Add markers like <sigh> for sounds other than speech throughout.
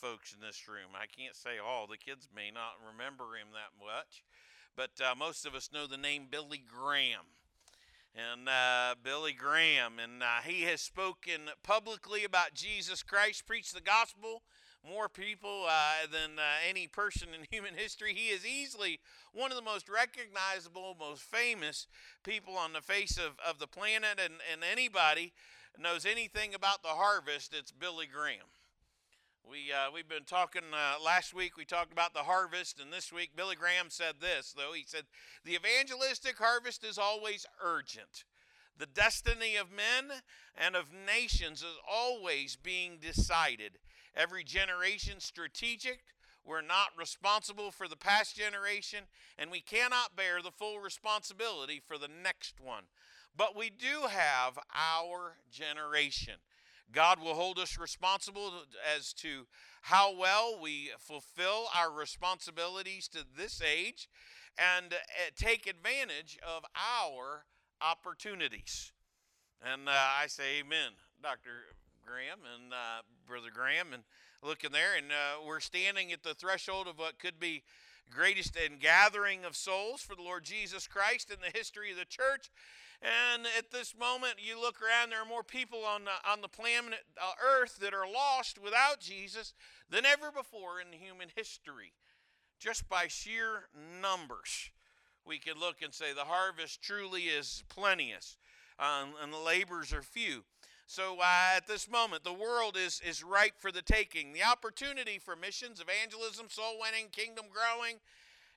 folks in this room. I can't say all. The kids may not remember him that much, but uh, most of us know the name Billy Graham. And uh, Billy Graham, and uh, he has spoken publicly about Jesus Christ, preached the gospel more people uh, than uh, any person in <laughs> human history. He is easily one of the most recognizable, most famous people on the face of, of the planet, and, and anybody knows anything about the harvest, it's Billy Graham. We, uh, we've been talking uh, last week, we talked about the harvest, and this week Billy Graham said this, though. He said, The evangelistic harvest is always urgent. The destiny of men and of nations is always being decided. Every generation strategic. We're not responsible for the past generation, and we cannot bear the full responsibility for the next one. But we do have our generation. God will hold us responsible as to how well we fulfill our responsibilities to this age and uh, take advantage of our opportunities. And uh, I say amen, Dr. Graham and uh, Brother Graham, and looking there, and uh, we're standing at the threshold of what could be greatest and gathering of souls for the Lord Jesus Christ in the history of the church. And at this moment, you look around, there are more people on the, on the planet uh, Earth that are lost without Jesus than ever before in human history, just by sheer numbers. We can look and say the harvest truly is plenteous, um, and the labors are few. So uh, at this moment, the world is, is ripe for the taking. The opportunity for missions, evangelism, soul winning, kingdom growing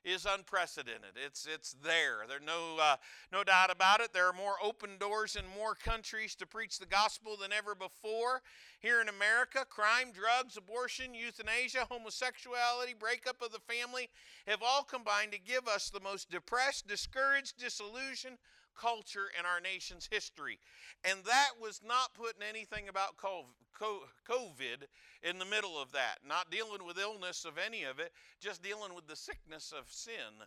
is unprecedented. It's it's there. There's no uh, no doubt about it. There are more open doors in more countries to preach the gospel than ever before. Here in America, crime, drugs, abortion, euthanasia, homosexuality, breakup of the family have all combined to give us the most depressed, discouraged, disillusioned, culture in our nation's history. And that was not putting anything about COVID in the middle of that, not dealing with illness of any of it, just dealing with the sickness of sin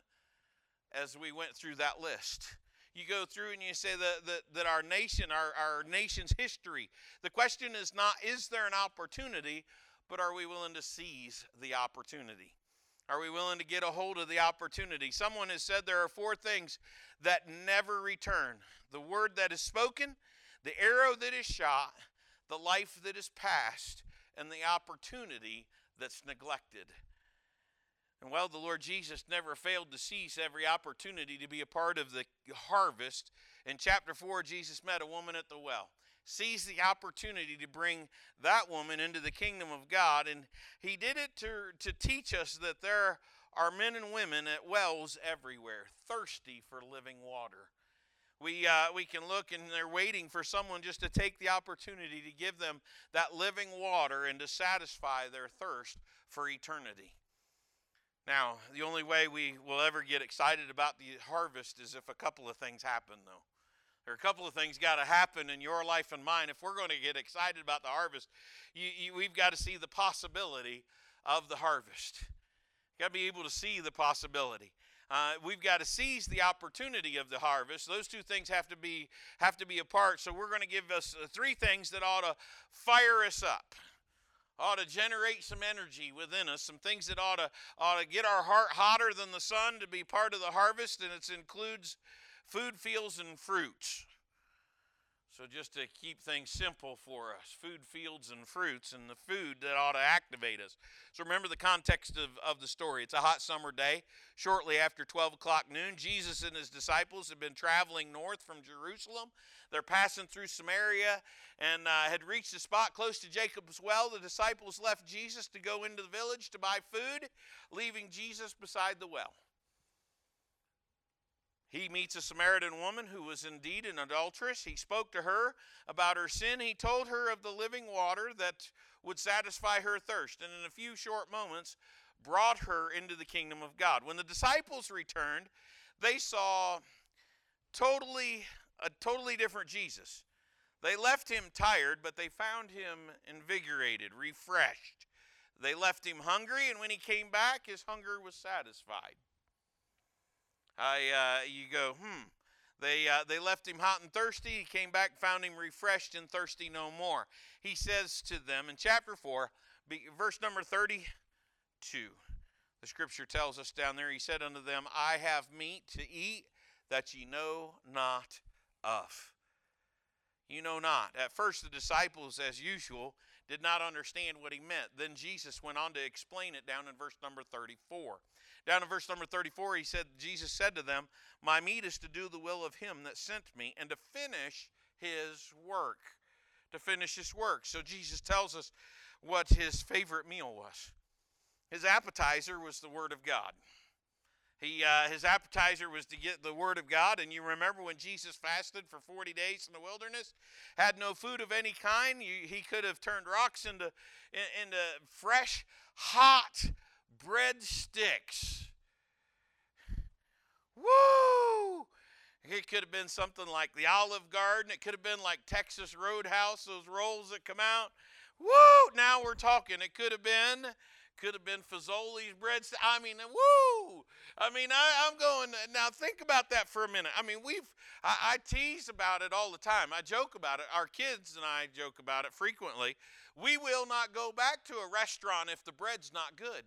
as we went through that list. You go through and you say that, that, that our nation, our, our nation's history, the question is not, is there an opportunity, but are we willing to seize the opportunity? Are we willing to get a hold of the opportunity? Someone has said there are four things that never return the word that is spoken, the arrow that is shot, the life that is passed, and the opportunity that's neglected. And well, the Lord Jesus never failed to seize every opportunity to be a part of the harvest. In chapter 4, Jesus met a woman at the well sees the opportunity to bring that woman into the kingdom of God. And he did it to, to teach us that there are men and women at wells everywhere, thirsty for living water. We, uh, we can look and they're waiting for someone just to take the opportunity to give them that living water and to satisfy their thirst for eternity. Now, the only way we will ever get excited about the harvest is if a couple of things happen, though. There are a couple of things got to happen in your life and mine. If we're going to get excited about the harvest, you, you, we've got to see the possibility of the harvest. Got to be able to see the possibility. Uh, we've got to seize the opportunity of the harvest. Those two things have to be have to be apart. So we're going to give us uh, three things that ought to fire us up, ought to generate some energy within us. Some things that ought to ought to get our heart hotter than the sun to be part of the harvest, and it includes food, fields, and fruits. So, just to keep things simple for us food, fields, and fruits, and the food that ought to activate us. So, remember the context of, of the story. It's a hot summer day. Shortly after 12 o'clock noon, Jesus and his disciples had been traveling north from Jerusalem. They're passing through Samaria and uh, had reached a spot close to Jacob's well. The disciples left Jesus to go into the village to buy food, leaving Jesus beside the well. He meets a Samaritan woman who was indeed an adulteress. He spoke to her about her sin. He told her of the living water that would satisfy her thirst, and in a few short moments brought her into the kingdom of God. When the disciples returned, they saw totally a totally different Jesus. They left him tired, but they found him invigorated, refreshed. They left him hungry, and when he came back, his hunger was satisfied. I, uh, you go, hmm. They, uh, they left him hot and thirsty. He came back, found him refreshed and thirsty no more. He says to them in chapter 4, verse number 32. The scripture tells us down there, he said unto them, I have meat to eat that ye know not of. You know not. At first, the disciples, as usual, did not understand what he meant. Then Jesus went on to explain it down in verse number 34. Down in verse number 34, he said, Jesus said to them, My meat is to do the will of him that sent me and to finish his work. To finish his work. So Jesus tells us what his favorite meal was. His appetizer was the Word of God. He, uh, his appetizer was to get the Word of God. And you remember when Jesus fasted for 40 days in the wilderness, had no food of any kind, you, he could have turned rocks into, into fresh, hot breadsticks. Woo! It could have been something like the Olive Garden. It could have been like Texas Roadhouse, those rolls that come out. Woo! Now we're talking. It could have been could have been Fazoli's bread. I mean, woo! I mean, I, am going now. Think about that for a minute. I mean, we've I, I tease about it all the time. I joke about it. Our kids and I joke about it frequently. We will not go back to a restaurant if the bread's not good.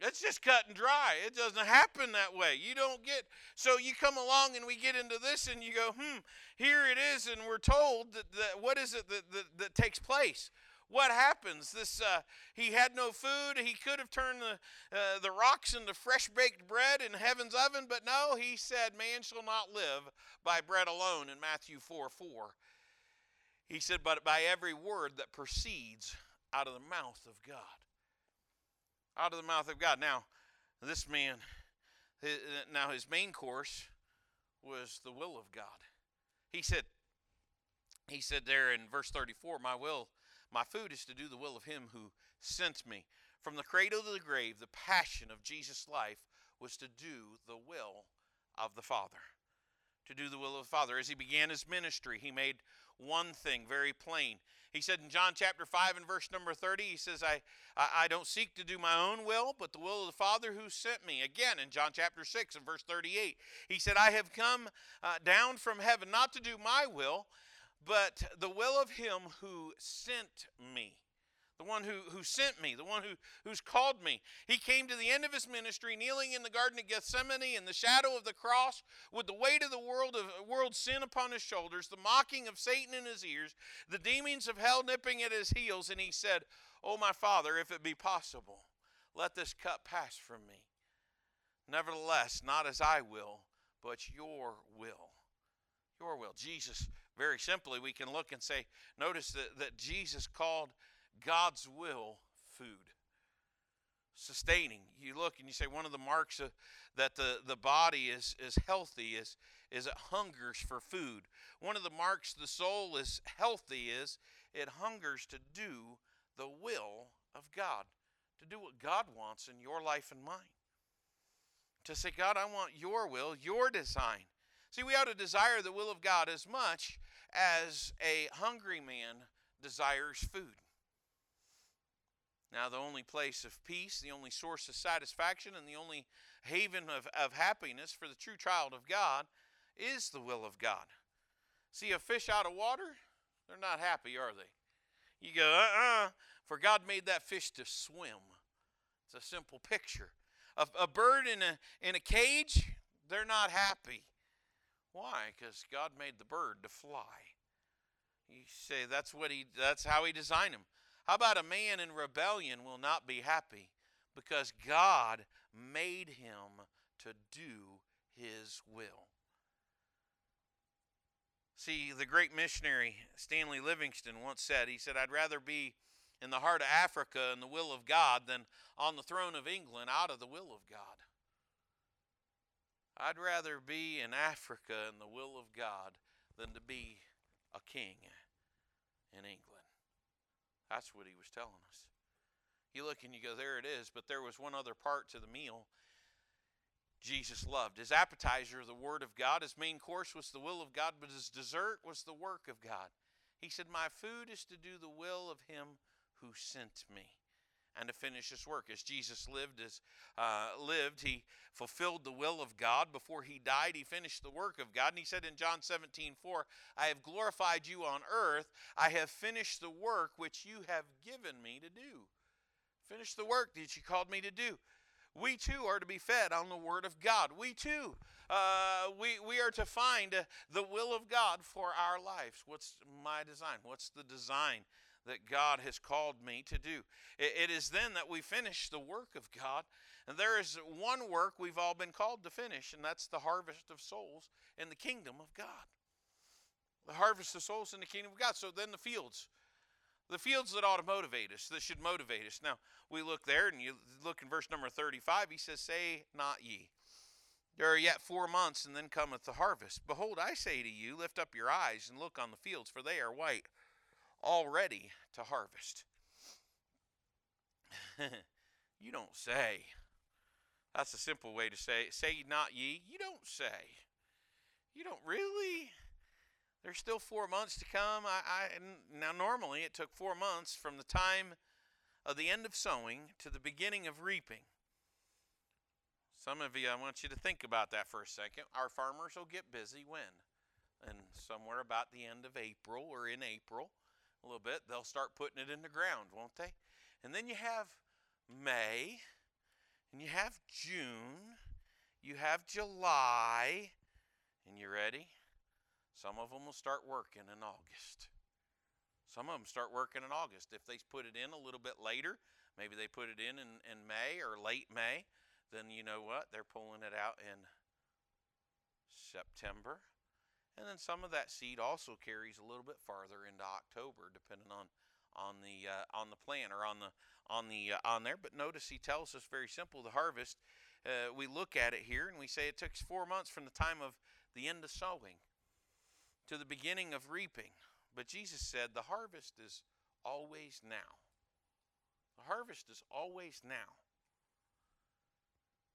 It's just cut and dry. It doesn't happen that way. You don't get, so you come along and we get into this and you go, hmm, here it is, and we're told that, that what is it that, that, that takes place? what happens? This uh, he had no food. He could have turned the uh, the rocks into fresh baked bread in heaven's oven, but no. He said, "Man shall not live by bread alone." In Matthew four four, he said, "But by every word that proceeds out of the mouth of God." Out of the mouth of God. Now, this man, his, now his main course was the will of God. He said, he said there in verse 34, My will my food is to do the will of him who sent me. From the cradle to the grave, the passion of Jesus' life was to do the will of the Father. To do the will of the Father. As he began his ministry, he made one thing very plain. He said in John chapter 5 and verse number 30, he says, I, I, don't seek to do my own will, but the will of the Father who sent me. Again, in John chapter 6 and verse 38, he said, I have come uh, down from heaven not to do my will, but the will of him who sent me the one who, who sent me, the one who, who's called me. He came to the end of his ministry, kneeling in the Garden of Gethsemane in the shadow of the cross, with the weight of the world of world's sin upon his shoulders, the mocking of Satan in his ears, the demons of hell nipping at his heels, and he said, Oh my Father, if it be possible, let this cup pass from me. Nevertheless, not as I will, but your will. Your will. Jesus very simply, we can look and say, notice that, that Jesus called God's will food. Sustaining. You look and you say one of the marks of, that the, the body is, is healthy is, is it hungers for food. One of the marks the soul is healthy is it hungers to do the will of God, to do what God wants in your life and mine. To say, God, I want your will, your design. See, we ought to desire the will of God as much as a hungry man desires food. Now, the only place of peace, the only source of satisfaction, and the only haven of, of happiness for the true child of God is the will of God. See a fish out of water? They're not happy, are they? You go, uh uh-uh, uh, for God made that fish to swim. It's a simple picture. A, a bird in a, in a cage, they're not happy. Why? Because God made the bird to fly. You say that's what he that's how he designed him. How about a man in rebellion will not be happy because God made him to do his will. See, the great missionary Stanley Livingstone once said, he said, I'd rather be in the heart of Africa in the will of God than on the throne of England out of the will of God. I'd rather be in Africa in the will of God than to be a king in England. That's what he was telling us. You look and you go, there it is, but there was one other part to the meal Jesus loved. His appetizer, the Word of God, his main course was the will of God, but his dessert was the work of God. He said, My food is to do the will of him who sent me and to finish his work. As Jesus lived, as uh, lived, he fulfilled the will of God. Before he died, he finished the work of God. And he said in John 17, 4, I have glorified you on earth. I have finished the work which you have given me to do. Finish the work that you called me to do. We too are to be fed on the Word of God. We too, uh, we, we are to find uh, the will of God for our lives. What's my design? What's the design that God has called me to do. It, is then that we finish the work of God. And there is one work we've all been called to finish, and that's the harvest of souls in the kingdom of God. The harvest of souls in the kingdom of God. So then the fields. The fields that ought to motivate us, that should motivate us. Now, we look there, and you look in verse number 35, he says, Say not ye. There are yet four months, and then cometh the harvest. Behold, I say to you, lift up your eyes and look on the fields, for they are white all ready to harvest. <laughs> you don't say. That's a simple way to say say not ye. You don't say. You don't really. There's still four months to come. I, I now normally it took four months from the time of the end of sowing to the beginning of reaping. Some of you, I want you to think about that for a second. Our farmers will get busy when? And somewhere about the end of April or in April a little bit, they'll start putting it in the ground, won't they? And then you have May, and you have June, you have July, and you ready? Some of them will start working in August. Some of them start working in August. If they put it in a little bit later, maybe they put it in, in in May or late May, then you know what? They're pulling it out in September. And then some of that seed also carries a little bit farther into October, depending on on the uh, on the plant or on the on the uh, on there. But notice he tells us very simple: the harvest. Uh, we look at it here and we say it took four months from the time of the end of sowing to the beginning of reaping. But Jesus said the harvest is always now. The harvest is always now.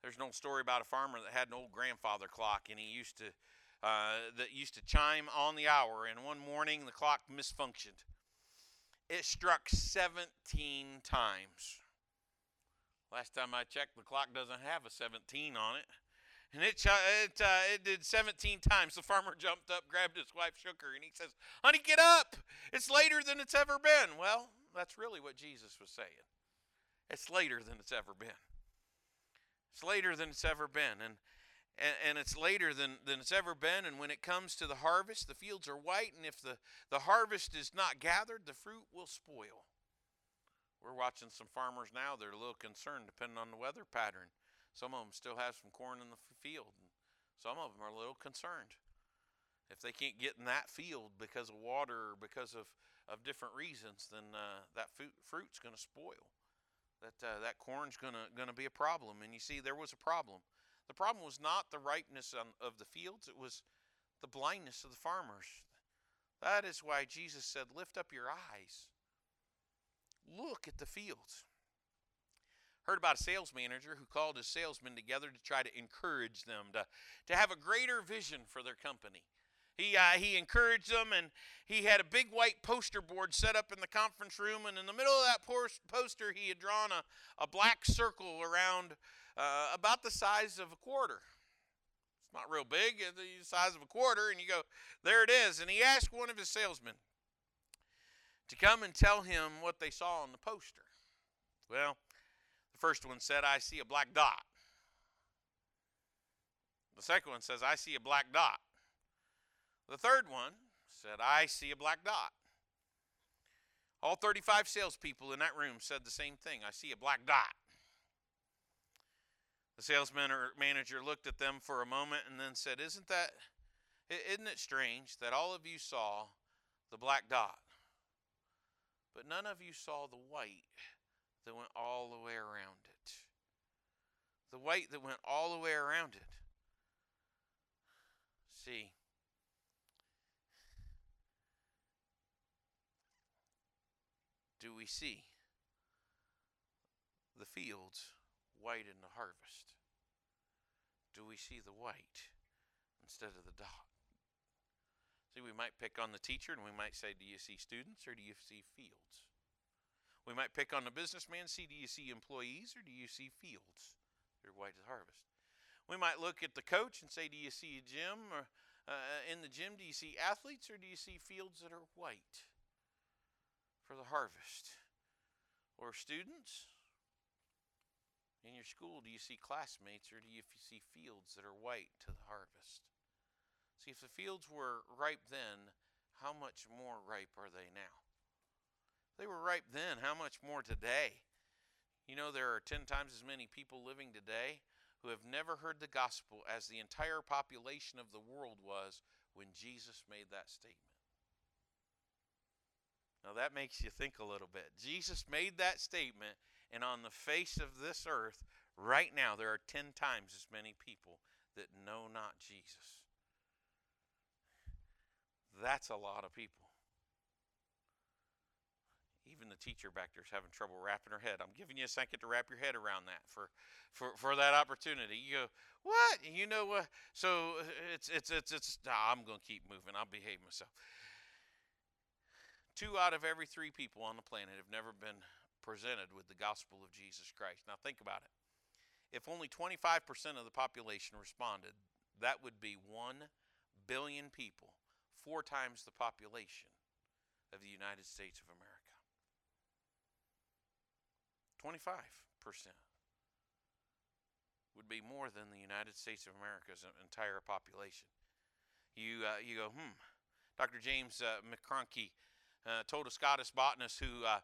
There's an old story about a farmer that had an old grandfather clock, and he used to uh, that used to chime on the hour, and one morning the clock misfunctioned. It struck 17 times. Last time I checked, the clock doesn't have a 17 on it. And it, it, uh, it did 17 times. The farmer jumped up, grabbed his wife, shook her, and he says, Honey, get up. It's later than it's ever been. Well, that's really what Jesus was saying. It's later than it's ever been. It's later than it's ever been. And and, and it's later than, than it's ever been. And when it comes to the harvest, the fields are white, and if the, the harvest is not gathered, the fruit will spoil. We're watching some farmers now, they're a little concerned depending on the weather pattern. Some of them still have some corn in the field, and some of them are a little concerned. If they can't get in that field because of water or because of, of different reasons, then uh, that fruit, fruit's going to spoil. That, uh, that corn's going to be a problem. And you see, there was a problem. The problem was not the ripeness of the fields, it was the blindness of the farmers. That is why Jesus said, Lift up your eyes. Look at the fields. Heard about a sales manager who called his salesmen together to try to encourage them to, to have a greater vision for their company. He, uh, he encouraged them, and he had a big white poster board set up in the conference room. And in the middle of that poster, he had drawn a, a black circle around uh, about the size of a quarter. It's not real big, it's the size of a quarter, and you go, there it is. And he asked one of his salesmen to come and tell him what they saw on the poster. Well, the first one said, I see a black dot. The second one says, I see a black dot. The third one said, I see a black dot. All 35 salespeople in that room said the same thing I see a black dot. The salesman or manager looked at them for a moment and then said, Isn't that, isn't it strange that all of you saw the black dot, but none of you saw the white that went all the way around it? The white that went all the way around it. See, do we see the fields white in the harvest? Do we see the white instead of the dot? See, we might pick on the teacher and we might say, Do you see students or do you see fields? We might pick on the businessman, see do you see employees or do you see fields that are white as harvest? We might look at the coach and say, do you see a gym or uh, in the gym, do you see athletes or do you see fields that are white for the harvest? Or students? In your school, do you see classmates or do you see fields that are white to the harvest? See, if the fields were ripe then, how much more ripe are they now? They were ripe then, how much more today? You know, there are 10 times as many people living today who have never heard the gospel as the entire population of the world was when Jesus made that statement. Now that makes you think a little bit. Jesus made that statement, and on the face of this earth, right now, there are 10 times as many people that know not Jesus. That's a lot of people. Even the teacher back there is having trouble wrapping her head. I'm giving you a second to wrap your head around that for, for, for that opportunity. You go, what? You know what? Uh, so it's it's it's it's. Nah, I'm going to keep moving. I'll behave myself. Two out of every three people on the planet have never been presented with the gospel of Jesus Christ. Now think about it. If only 25% of the population responded, that would be 1 billion people, four times the population of the United States of America. 25% would be more than the United States of America's entire population. You, uh, you go, hmm. Dr. James uh, uh, told a Scottish botanist who uh,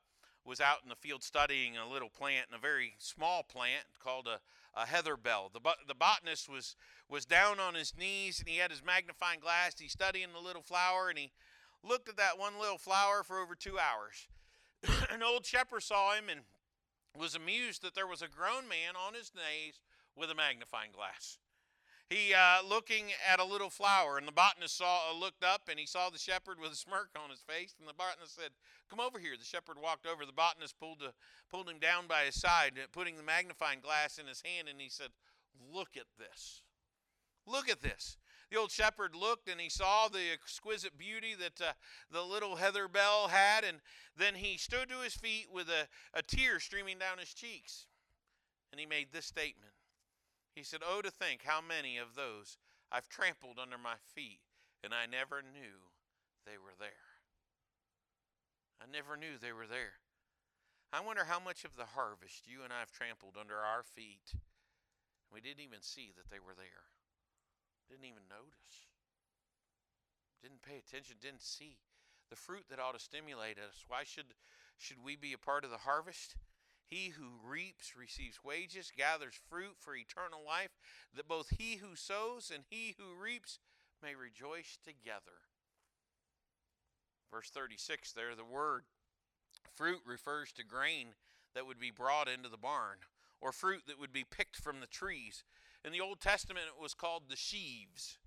was out in the field studying a little plant, and a very small plant called a, a heather bell. The, the botanist was, was down on his knees and he had his magnifying glass. He's studying the little flower and he looked at that one little flower for over two hours. <coughs> An old shepherd saw him and was amused that there was a grown man on his knees with a magnifying glass. He uh, looking at a little flower, and the botanist saw uh, looked up and he saw the shepherd with a <laughs> smirk on his face. And the botanist said, "Come over here." The shepherd walked over. The botanist pulled the, pulled him down by his side, uh, putting the magnifying glass in his hand, and he said, "Look at this. Look at this." The old shepherd looked and he saw the exquisite beauty that uh, the little heather bell had, and then he stood to his feet with a, a tear streaming down his cheeks. And he made this statement He said, Oh, to think how many of those I've trampled under my feet, and I never knew they were there. I never knew they were there. I wonder how much of the harvest you and I have trampled under our feet. We didn't even see that they were there. Didn't even notice. Didn't pay attention, didn't see the fruit that ought to stimulate us. Why should should we be a part of the harvest? He who reaps receives wages, gathers fruit for eternal life, that both he who sows and he who reaps may rejoice together. Verse 36 there, the word fruit refers to grain that would be brought into the barn, or fruit that would be picked from the trees. In the Old Testament, it was called the sheaves.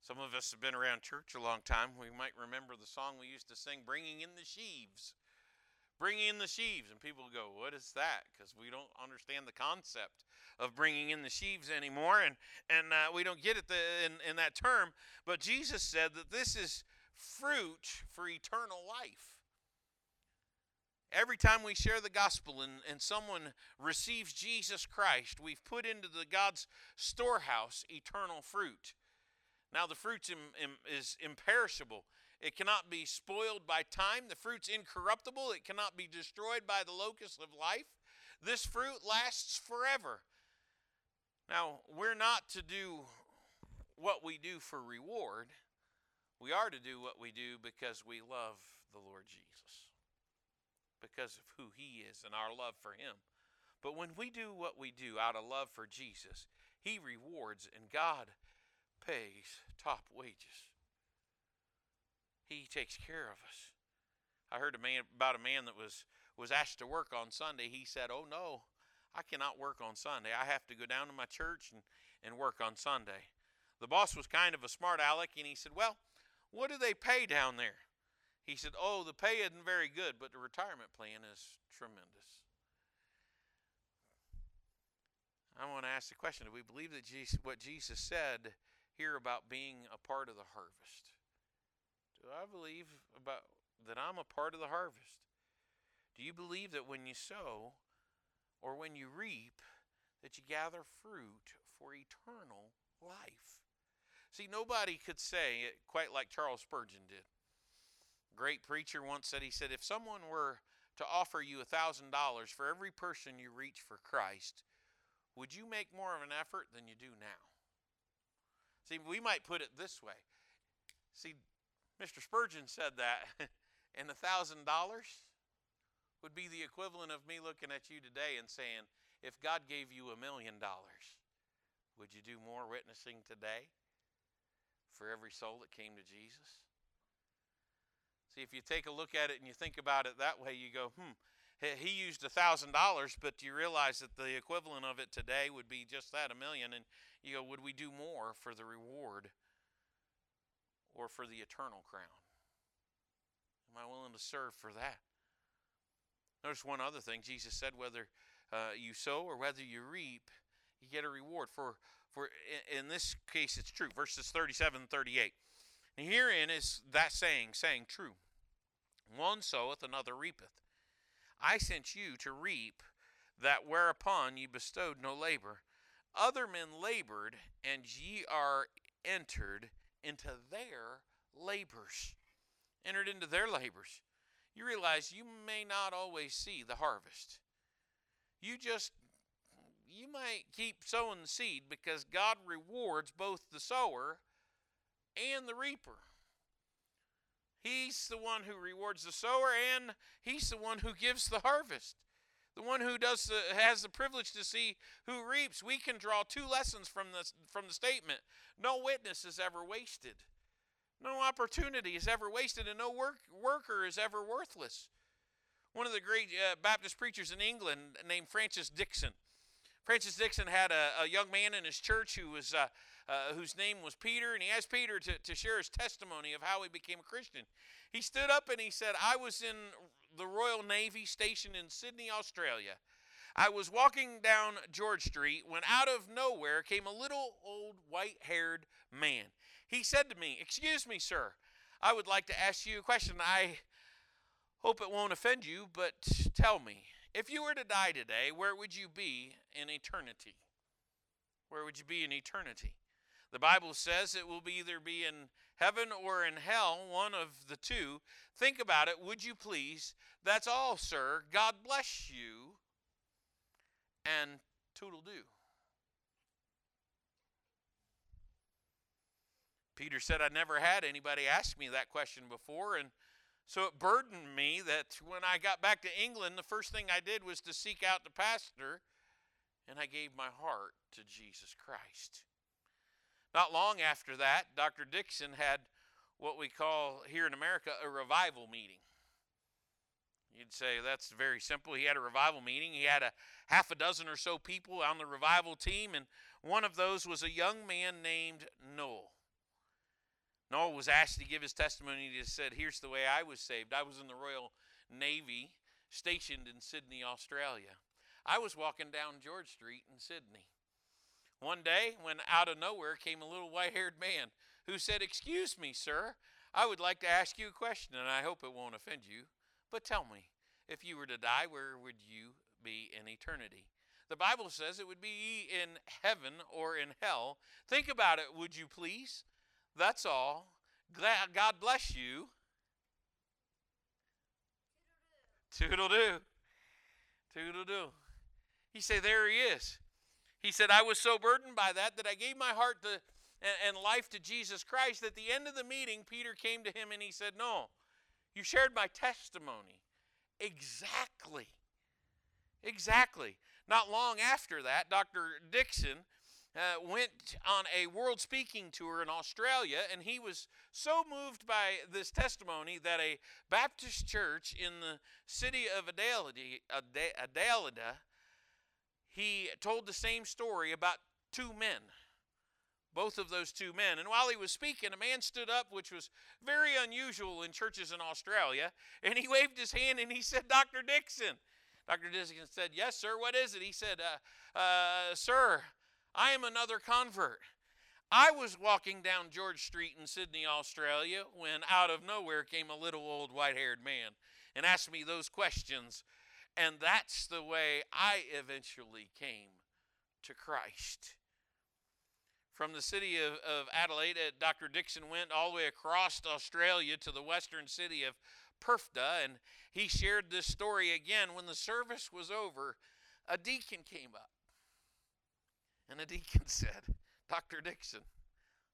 Some of us have been around church a long time. We might remember the song we used to sing, Bringing in the Sheaves. Bringing in the sheaves. And people go, What is that? Because we don't understand the concept of bringing in the sheaves anymore. And, and uh, we don't get it the, in, in that term. But Jesus said that this is fruit for eternal life. Every time we share the gospel and, and someone receives Jesus Christ, we've put into the God's storehouse eternal fruit. Now, the fruit is imperishable. It cannot be spoiled by time. The fruit's incorruptible. It cannot be destroyed by the locust of life. This fruit lasts forever. Now, we're not to do what we do for reward. We are to do what we do because we love the Lord Jesus because of who He is and our love for Him. But when we do what we do out of love for Jesus, He rewards and God pays top wages. He takes care of us. I heard a man about a man that was was asked to work on Sunday. He said, "Oh no, I cannot work on Sunday. I have to go down to my church and and work on Sunday." The boss was kind of a smart aleck, and he said, "Well, what do they pay down there?" He said, Oh, the pay isn't very good, but the retirement plan is tremendous. I want to ask the question Do we believe that Jesus, what Jesus said here about being a part of the harvest? I believe about that I'm a part of the harvest? Do you believe that when you sow or when you reap, that you gather fruit for eternal life? See, nobody could say it quite like Charles Spurgeon did. Great preacher once said, he said, if someone were to offer you a $1,000 for every person you reach for Christ, would you make more of an effort than you do now? See, we might put it this way. See, Mr. Spurgeon said that, <laughs> and a $1,000 would be the equivalent of me looking at you today and saying, if God gave you a million dollars, would you do more witnessing today for every soul that came to Jesus? See, if you take a look at it and you think about it that way, you go, hmm, he used a thousand dollars, but you realize that the equivalent of it today would be just that, a million. And you go, would we do more for the reward or for the eternal crown? Am I willing to serve for that? Notice one other thing. Jesus said, whether uh, you sow or whether you reap, you get a reward. For, for in this case, it's true. Verses 37 and 38. And herein is that saying, saying true. One soweth, another reapeth. I sent you to reap that whereupon ye bestowed no labor. Other men labored, and ye are entered into their labors. Entered into their labors you realize you may not always see the harvest. You just, you might keep sowing the seed because God rewards both the sower and the reaper. He's the one who rewards the sower and he's the one who gives the harvest. The one who does the, has the privilege to see who reaps. We can draw two lessons from the, from the statement. No witness is ever wasted. No opportunity is ever wasted, and no work, worker is ever worthless. One of the great uh, Baptist preachers in England named Francis Dixon. Francis Dixon had a, a young man in his church who was, uh, uh, whose name was Peter, and he asked Peter to, to share his testimony of how he became a Christian. He stood up and he said, I was in the Royal Navy stationed in Sydney, Australia. I was walking down George Street when out of nowhere came a little old white haired man. He said to me, Excuse me, sir, I would like to ask you a question. I hope it won't offend you, but tell me, if you were to die today, where would you be in eternity? Where would you be in eternity? The Bible says it will be either be in heaven or in hell, one of the two. Think about it, would you please? That's all, sir. God bless you. And toodle doo. Peter said, I never had anybody ask me that question before. And so it burdened me that when I got back to England, the first thing I did was to seek out the pastor and I gave my heart to Jesus Christ. Not long after that, Dr. Dixon had what we call here in America a revival meeting. You'd say that's very simple. He had a revival meeting. He had a half a dozen or so people on the revival team, and one of those was a young man named Noel. Noel was asked to give his testimony. He said, Here's the way I was saved. I was in the Royal Navy, stationed in Sydney, Australia. I was walking down George Street in Sydney. One day, when out of nowhere came a little white haired man who said, Excuse me, sir, I would like to ask you a question, and I hope it won't offend you. But tell me, if you were to die, where would you be in eternity? The Bible says it would be in heaven or in hell. Think about it, would you please? That's all. God bless you. Toodle doo. Toodle doo. He said, There he is. He said, I was so burdened by that that I gave my heart to, and, life to Jesus Christ. At the end of the meeting, Peter came to him and he said, No, you shared my testimony. Exactly. Exactly. Not long after that, Dr. Dixon uh, went on a world speaking tour in Australia, and he was so moved by this testimony that a Baptist church in the city of Adelaide, he told the same story about two men. Both of those two men. And while he was speaking, a man stood up, which was very unusual in churches in Australia, and he <laughs> waved his hand and he said, Dr. Dixon. Dr. Dixon said, Yes, sir, what is it? He said, uh, uh, Sir, I am another convert. I was walking down George Street in Sydney, Australia, when out of nowhere came a little old white haired man. and asked me those questions. And that's the way I eventually came to Christ. From the city of, of Adelaide, uh, Dr. Dixon went all the way across Australia to the western city of Perth, and he shared this story again. When the service was over, a deacon came up. And a deacon <laughs> said, Dr. Dixon,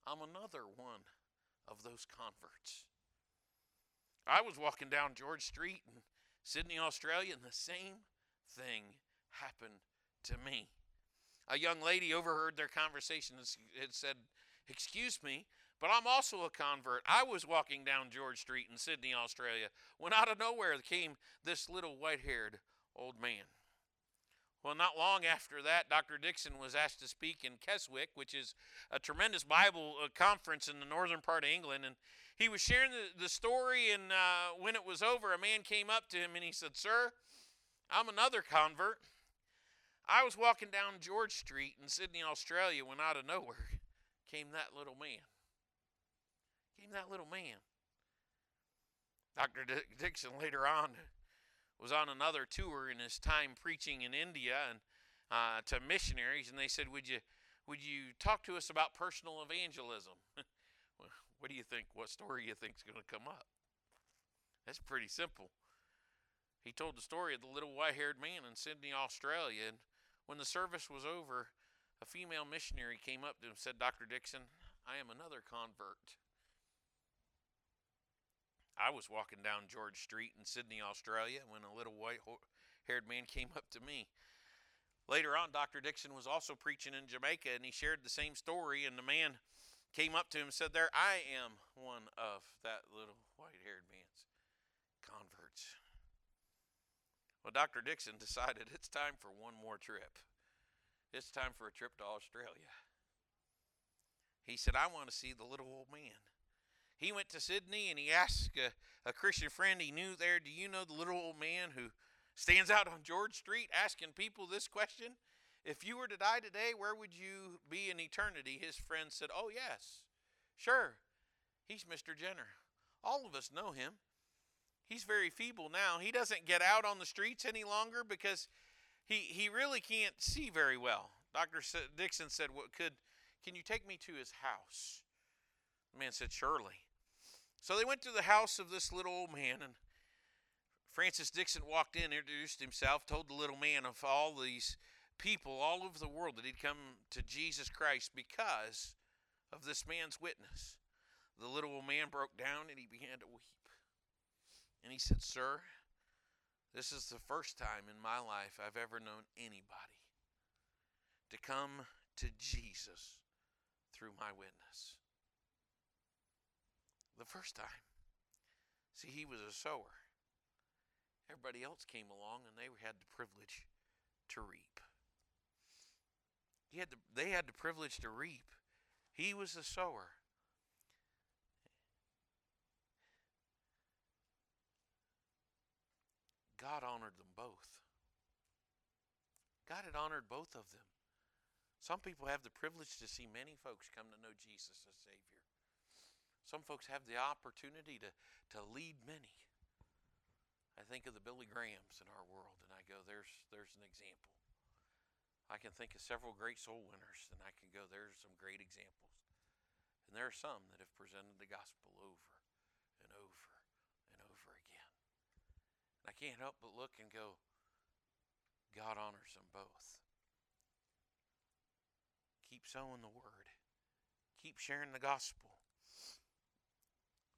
I'm another one of those converts. I was walking down George Street in Sydney, Australia, and the same thing happened to me. A young lady overheard their conversation and said, Excuse me, but I'm also a convert. I was walking down George Street in Sydney, Australia, when out of nowhere came this little white haired old man. Well, not long after that, Dr. Dixon was asked to speak in Keswick, which is a tremendous Bible uh, conference in the northern part of England. And he was sharing the, the story, and uh, when it was over, a man came up to him and he said, Sir, I'm another convert. I was walking down George Street in Sydney, Australia, when out of nowhere came that little man. Came that little man. Dr. Dixon later on was on another tour in his time preaching in India and uh, to missionaries, and they said, "Would you, would you talk to us about personal evangelism?" <laughs> what do you think? What story do you think is going to come up? That's pretty simple. He told the story of the little white-haired man in Sydney, Australia, and when the service was over, a female missionary came up to him and said, "Dr. Dixon, I am another convert." I was walking down George Street in Sydney, Australia, when a little white haired man came up to me. Later on, Dr. Dixon was also preaching in Jamaica, and he shared the same story. And the man came up to him and said, There, I am one of that little white haired man's converts. Well, Dr. Dixon decided it's time for one more trip. It's time for a trip to Australia. He said, I want to see the little old man. He went to Sydney and he asked a, a Christian friend he knew there, Do you know the little old man who stands out on George Street asking people this question? If you were to die today, where would you be in eternity? His friend said, Oh, yes, sure. He's Mr. Jenner. All of us know him. He's very feeble now. He doesn't get out on the streets any longer because he, he really can't see very well. Dr. Dixon said, what could, Can you take me to his house? The man said, Surely. So they went to the house of this little old man, and Francis Dixon walked in, introduced himself, told the little man of all these people all over the world that he'd come to Jesus Christ because of this man's witness. The little old man broke down and he began to weep. And he said, Sir, this is the first time in my life I've ever known anybody to come to Jesus through my witness the first time. See, he was a sower. Everybody else came along and they had the privilege to reap. He had the, they had the privilege to reap. He was the sower. God honored them both. God had honored both of them. Some people have the privilege to see many folks come to know Jesus as Savior. Some folks have the opportunity to, to lead many. I think of the Billy Grahams in our world, and I go, there's, there's an example. I can think of several great soul winners, and I can go, there's some great examples. And there are some that have presented the gospel over and over and over again. And I can't help but look and go, God honors them both. Keep sowing the word, keep sharing the gospel.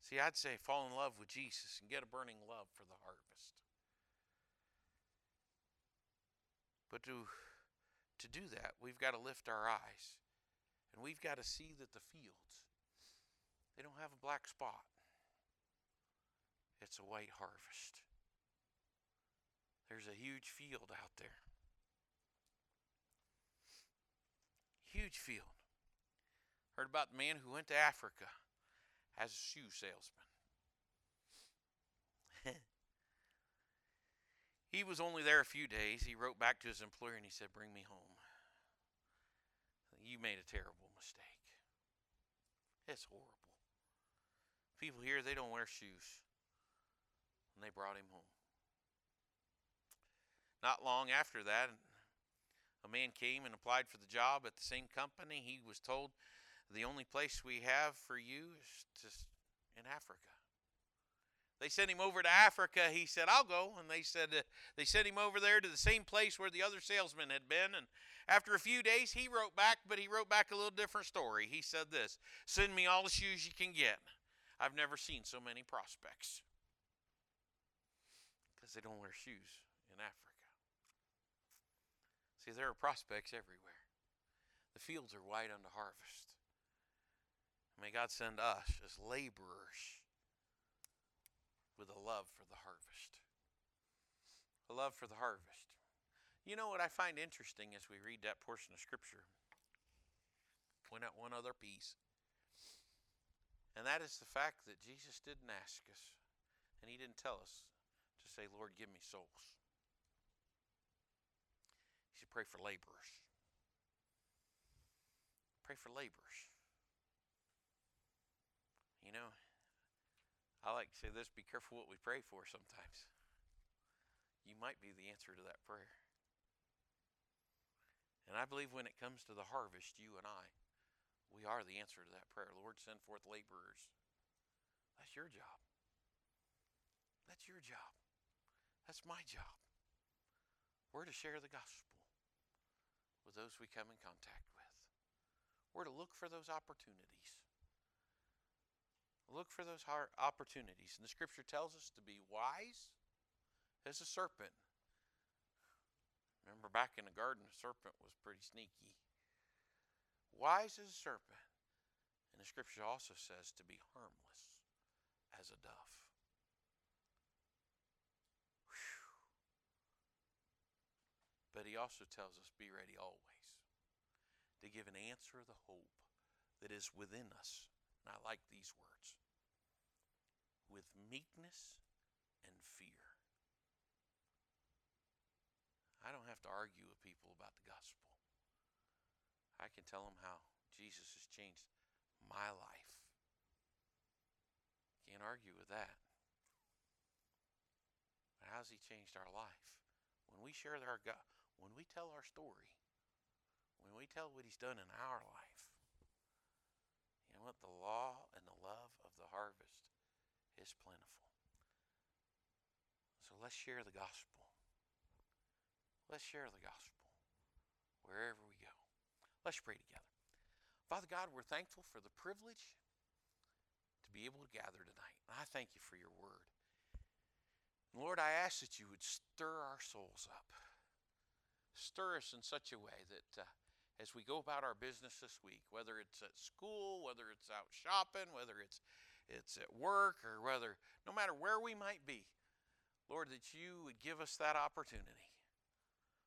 See, I'd say fall in love with Jesus and get a burning love for the harvest. But to, to do that, we've got to lift our eyes and we've got to see that the fields, they don't have a black spot. It's a white harvest. There's a huge field out there. Huge field. Heard about the man who went to Africa as a shoe salesman. He was only there a few days. He wrote back to his employer and he said, Bring me home. You made a terrible mistake. It's horrible. People here, they don't wear shoes. And they brought him home. not long after that, a man came and applied for the job at the same company. He was told, The only place we have for you is just in Africa. They sent him over to Africa. He said, I'll go. And they said, uh, They sent him over there to the same place where the other salesman had been. And after a few days, he wrote back, but he wrote back a little different story. He said this Send me all the shoes you can get. I've never seen so many prospects because they don't wear shoes in Africa. See, there are prospects everywhere. The fields are white unto harvest. May God send us as laborers with a love for the harvest. A love for the harvest. You know what I find interesting as we read that portion of Scripture? Point out one other piece. And that is the fact that Jesus didn't ask us, and He didn't tell us to say, Lord, give me souls. He said, pray for laborers. Pray for laborers. You know, I like to say this be careful what we pray for sometimes. You might be the answer to that prayer. And I believe when it comes to the harvest, you and I, we are the answer to that prayer. Lord, send forth laborers. That's your job. That's your job. That's my job. We're to share the gospel with those we come in contact with. We're to look for those opportunities. Look for those opportunities. And the scripture tells us to be wise as a serpent. Remember back in the garden, the serpent was pretty sneaky wise as a serpent. And the scripture also says to be harmless as a dove. Whew. But he also tells us be ready always to give an answer of the hope that is within us. And I like these words with meekness and fear. I don't have to argue with people about the gospel. I can tell them how Jesus has changed my life. Can't argue with that. But how's he changed our life? When we share our God, when we tell our story, when we tell what he's done in our life, know what? The law and the love of the harvest is plentiful. So let's share the gospel. Let's share the gospel wherever we go. Let's pray together. Father God, we're thankful for the privilege to be able to gather tonight. I thank you for your word. Lord, I ask that you would stir our souls up. Stir us in such a way that uh, as we go about our business this week, whether it's at school, whether it's out shopping, whether it's it's at work, or whether no matter where we might be, Lord, that you would give us that opportunity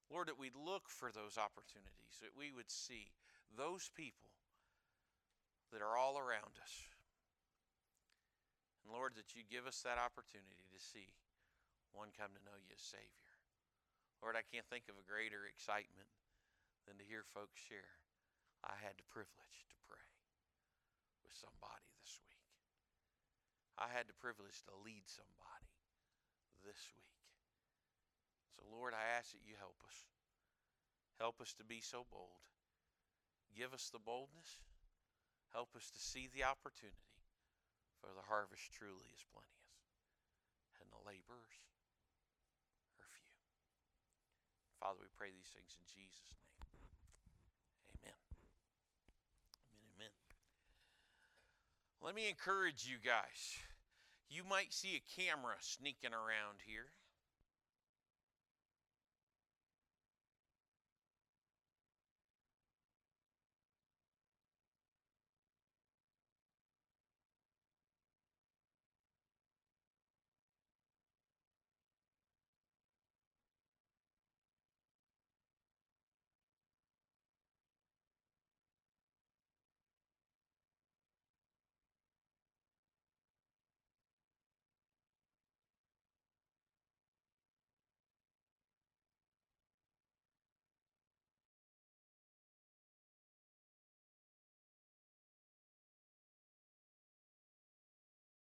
Lord, that we'd look for those opportunities, that we would see those people that are all around us. And Lord, that you give us that opportunity to see one come to know you as Savior. Lord, I can't think of a greater excitement than to hear folks share. I had the privilege to pray with somebody this week. I had the privilege to lead somebody this week. So, Lord, I ask that you help us. Help us to be so bold. Give us the boldness. Help us to see the opportunity, for the harvest truly is plenteous, and the laborers are few. Father, we pray these things in Jesus' name. Amen. Amen. Amen. Let me encourage you guys. You might see a camera sneaking around here.